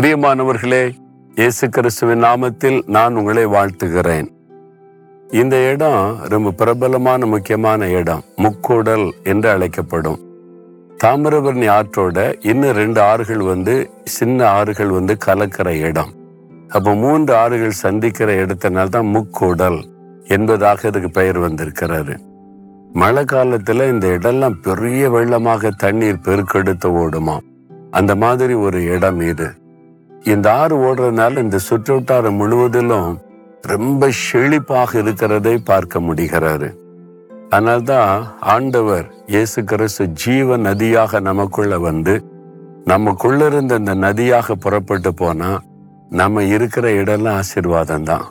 பிரியமானவர்களே இயேசு கிறிஸ்துவின் நாமத்தில் நான் உங்களை வாழ்த்துகிறேன். இந்த இடம் ரொம்ப பிரபலமான முக்கியமான இடம். முக்கூடல் என்று அழைக்கப்படும். தாமிரபரணி ஆற்றோட இன்னும் ரெண்டு ஆறுகள் வந்து சின்ன ஆறுகள் வந்து கலக்கிற இடம். அப்போ மூன்று ஆறுகள் சந்திக்கிற இடத்தினால தான் முக்கூடல் என்பதாக இதுக்கு பெயர் வந்திருக்கிறாரு மழை காலத்துல இந்த இடம்லாம் பெரிய வெள்ளமாக தண்ணீர் பெருக்கெடுத்து ஓடுமா அந்த மாதிரி ஒரு இடம் இது. இந்த ஆறு ஓடுறதுனால இந்த சுற்றுவட்டாரம் முழுவதிலும் ரொம்ப செழிப்பாக இருக்கிறதை பார்க்க முடிகிறாரு. அதனால்தான் ஆண்டவர் இயேசு கிறிஸ்து ஜீவ நதியாக நமக்குள்ள வந்து நமக்குள்ள இருந்த இந்த நதியாக புறப்பட்டு போனா நம்ம இருக்கிற இடம்லாம் ஆசீர்வாதம் தான்.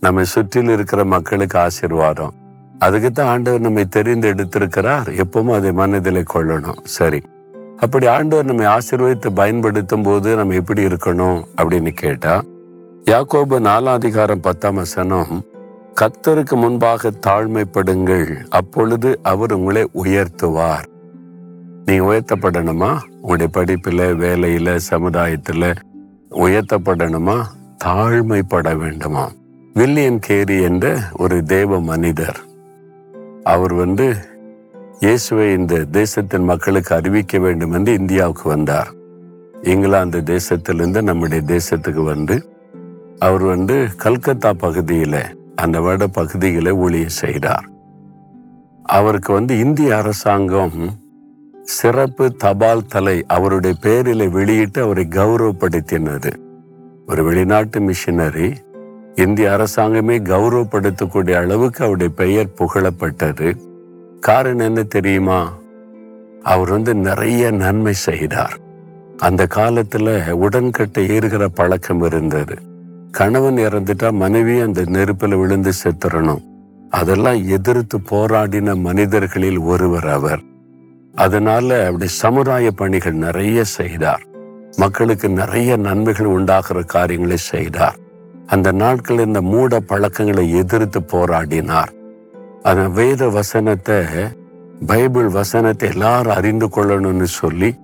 நம்ம சுற்றில் இருக்கிற மக்களுக்கு ஆசீர்வாதம். அதுக்கு தான் ஆண்டவர் நம்மை தெரிந்து எடுத்திருக்கிறார். எப்பவும் அதை மனதில் கொள்ளணும். சரி. அப்படி ஆண்டவர் நம்மை ஆசீர்வதித்து பயன்படுத்தும் போது நம்ம எப்படி இருக்கணும் அப்படின்னு கேட்டா யாக்கோபு நாலாம் அதிகாரம் பத்தாம் வசனம் கத்தருக்கு முன்பாக தாழ்மைப்படுங்கள் அப்பொழுது அவர் உங்களை உயர்த்துவார். நீ உயர்த்தப்படணுமா? உங்களுடைய படிப்புல வேலையில சமுதாயத்துல உயர்த்தப்படணுமா? தாழ்மைப்பட வேண்டுமா? வில்லியம் கேரி என்ற ஒரு தேவ மனிதர் அவர் வந்து இயேசுவை இந்த தேசத்தின் மக்களுக்கு அறிவிக்க வேண்டும் என்று இந்தியாவுக்கு வந்தார். இங்கிலாந்து தேசத்திலிருந்து நம்முடைய தேசத்துக்கு வந்து அவர் வந்து கல்கத்தா பகுதியில் அந்த வட பகுதியில் ஊழிய செய்தார். அவருக்கு வந்து இந்திய அரசாங்கம் சிறப்பு தபால் தலை அவருடைய பேரில் வெளியிட்டு அவரை கௌரவப்படுத்தினது. ஒரு வெளிநாட்டு மிஷினரி இந்திய அரசாங்கமே கௌரவப்படுத்தக்கூடிய அளவுக்கு அவருடைய பெயர் புகழப்பட்டது. காரணம் என்ன தெரியுமா? அவர் வந்து நிறைய நன்மை செய்தார். அந்த காலத்துல உடன்கட்டை ஏறுகிற பழக்கம் இருந்தது. கணவன் இறந்துட்டா மனைவி அந்த நெருப்பில் விழுந்து செத்துறணும். அதெல்லாம் எதிர்த்து போராடின மனிதர்களில் ஒருவர் அவர். அதனால அப்படி சமுதாய பணிகள் நிறைய செய்தார். மக்களுக்கு நிறைய நன்மைகள் உண்டாகிற காரியங்களை செய்தார். அந்த நாட்கள் இந்த மூட பழக்கங்களை எதிர்த்து போராடினார். அந்த வேத வசனத்தை பைபிள் வசனத்தை எல்லாரும் அறிந்து கொள்ளணும்னு சொல்லி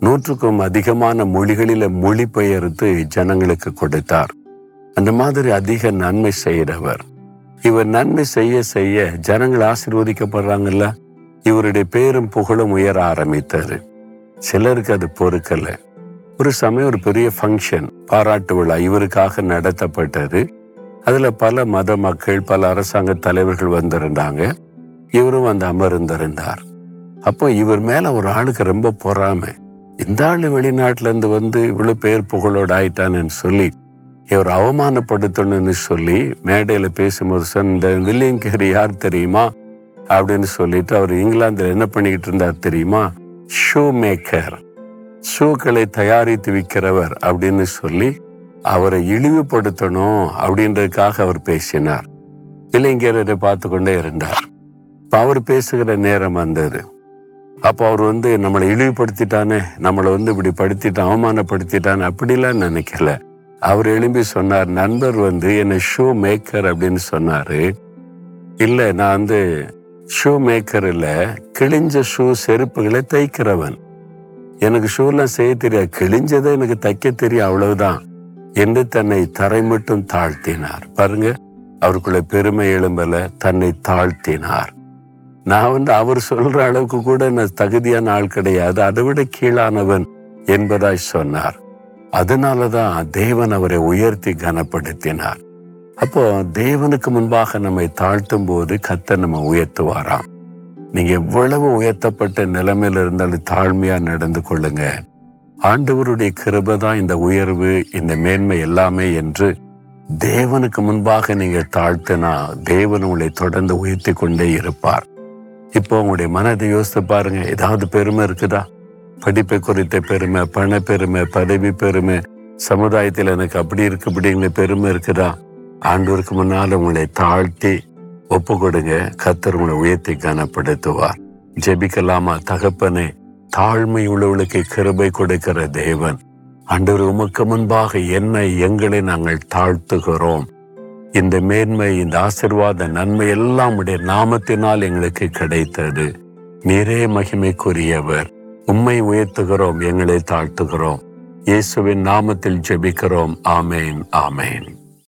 நூற்றுக்கும் அதிகமான மொழிகளில மொழிபெயர்த்து ஜனங்களுக்கு கொடுத்தார். அந்த மாதிரி அதிக நன்மை செய்கிறவர். இவர் நன்மை செய்ய செய்ய ஜனங்கள் ஆசீர்வதிக்கப்படுறாங்கல்ல? இவருடைய பேரும் புகழும் உயர ஆரம்பித்தாரு சிலருக்கு அது பொறுக்கல. ஒரு சமயம் ஒரு பெரிய ஃபங்க்ஷன் பாராட்டு விழா இவருக்காக நடத்தப்பட்டது. அதில் பல மத மக்கள் பல அரசாங்க தலைவர்கள் வந்திருந்தாங்க. இவரும் வந்து அமர்ந்திருந்தார். அப்போ இவர் மேலே ஒரு ஆளுக்கு ரொம்ப பொறாமை. இந்த ஆள் வெளிநாட்டிலேருந்து வந்து இவ்வளோ பேர் புகழோடு ஆயிட்டான்னு சொல்லி இவர் அவமானப்படுத்தணும்னு சொல்லி மேடையில் பேசும்போது சொன்ன இந்த வில்லியம் கேரி யார் தெரியுமா? அப்படின்னு சொல்லிட்டு அவர் இங்கிலாந்தில் என்ன பண்ணிக்கிட்டு இருந்தார் தெரியுமா? Shoe maker. ஷூக்களை தயாரித்து விற்கிறவர் அப்படின்னு சொல்லி அவரை இழிவுபடுத்தணும் அப்படின்றதுக்காக அவர் பேசினார். இளைஞரை பார்த்து கொண்டே இருந்தார். இப்போ அவர் பேசுகிற நேரம் வந்தது. அப்போ அவர் வந்து நம்மளை இழிவுபடுத்திட்டானே நம்மளை வந்து இப்படி படுத்திட்டான் அவமானப்படுத்திட்டான் அப்படிலாம் நினைக்கல. அவர் எழும்பி சொன்னார் நண்பர் வந்து என்னை ஷூ மேக்கர் அப்படின்னு சொன்னார். இல்லை நான் வந்து ஷூ மேக்கரில் கிழிஞ்ச ஷூ செருப்புகளை தைக்கிறவன். எனக்கு ஷூலாம் செய்ய தெரியாது. கிழிஞ்சதை எனக்கு தைக்க தெரியும் அவ்வளவுதான். என்று தன்னை தரை மட்டும் தாழ்த்தினார். பாருங்க அவருக்குள்ள பெருமை எழும்பல தன்னை தாழ்த்தினார். நான் வந்து அவர் சொல்ற அளவுக்கு கூட நான் தகுதியான ஆள் கிடையாது அதை விட கீழானவன் என்பதாய் சொன்னார். அதனாலதான் தேவன் அவரை உயர்த்தி கனப்படுத்தினார். அப்போ தேவனுக்கு முன்பாக நம்மை தாழ்த்தும் போது கத்த நம்ம உயர்த்துவாராம். நீங்க எவ்வளவு உயர்த்தப்பட்ட நிலைமையில இருந்தாலும் தாழ்மையா நடந்து கொள்ளுங்க. ஆண்டவருடைய கிருபை தான் இந்த உயர்வு இந்த மேன்மை எல்லாமே என்று தேவனுக்கு முன்பாக நீங்க தாழ்த்தினா தேவன் உங்களை தொடர்ந்து உயர்த்தி கொண்டே இருப்பார். இப்போ உங்களுடைய மனதை யோசித்து பாருங்க ஏதாவது பெருமை இருக்குதா? படிப்பை குறித்த பெருமை பண பெருமை பதவி பெருமை சமுதாயத்தில் எனக்கு அப்படி இருக்கு இப்படிங்கிற பெருமை இருக்குதா? ஆண்டவருக்கு முன்னால் உங்களை தாழ்த்தி ஒப்பு கொடுங்க கத்தர் உங்களை உயர்த்தி கனப்படுத்துவார். ஜெபிக்கலாமா தகப்பனே? தாழ்மை உள்ளவளுக்கு கிருபை கொடுக்கிற தேவன். அன்று உமக்கு முன்பாக என்னை எங்களை நாங்கள் தாழ்த்துகிறோம். இந்த மேன்மை இந்த ஆசிர்வாத நன்மை எல்லாம் உடைய நாமத்தினால் எங்களுக்கு கிடைத்தது. நீரே மகிமைக்குரியவர். உம்மை உயர்த்துகிறோம் எங்களை தாழ்த்துகிறோம். இயேசுவின் நாமத்தில் ஜெபிக்கிறோம். ஆமேன் ஆமேன்.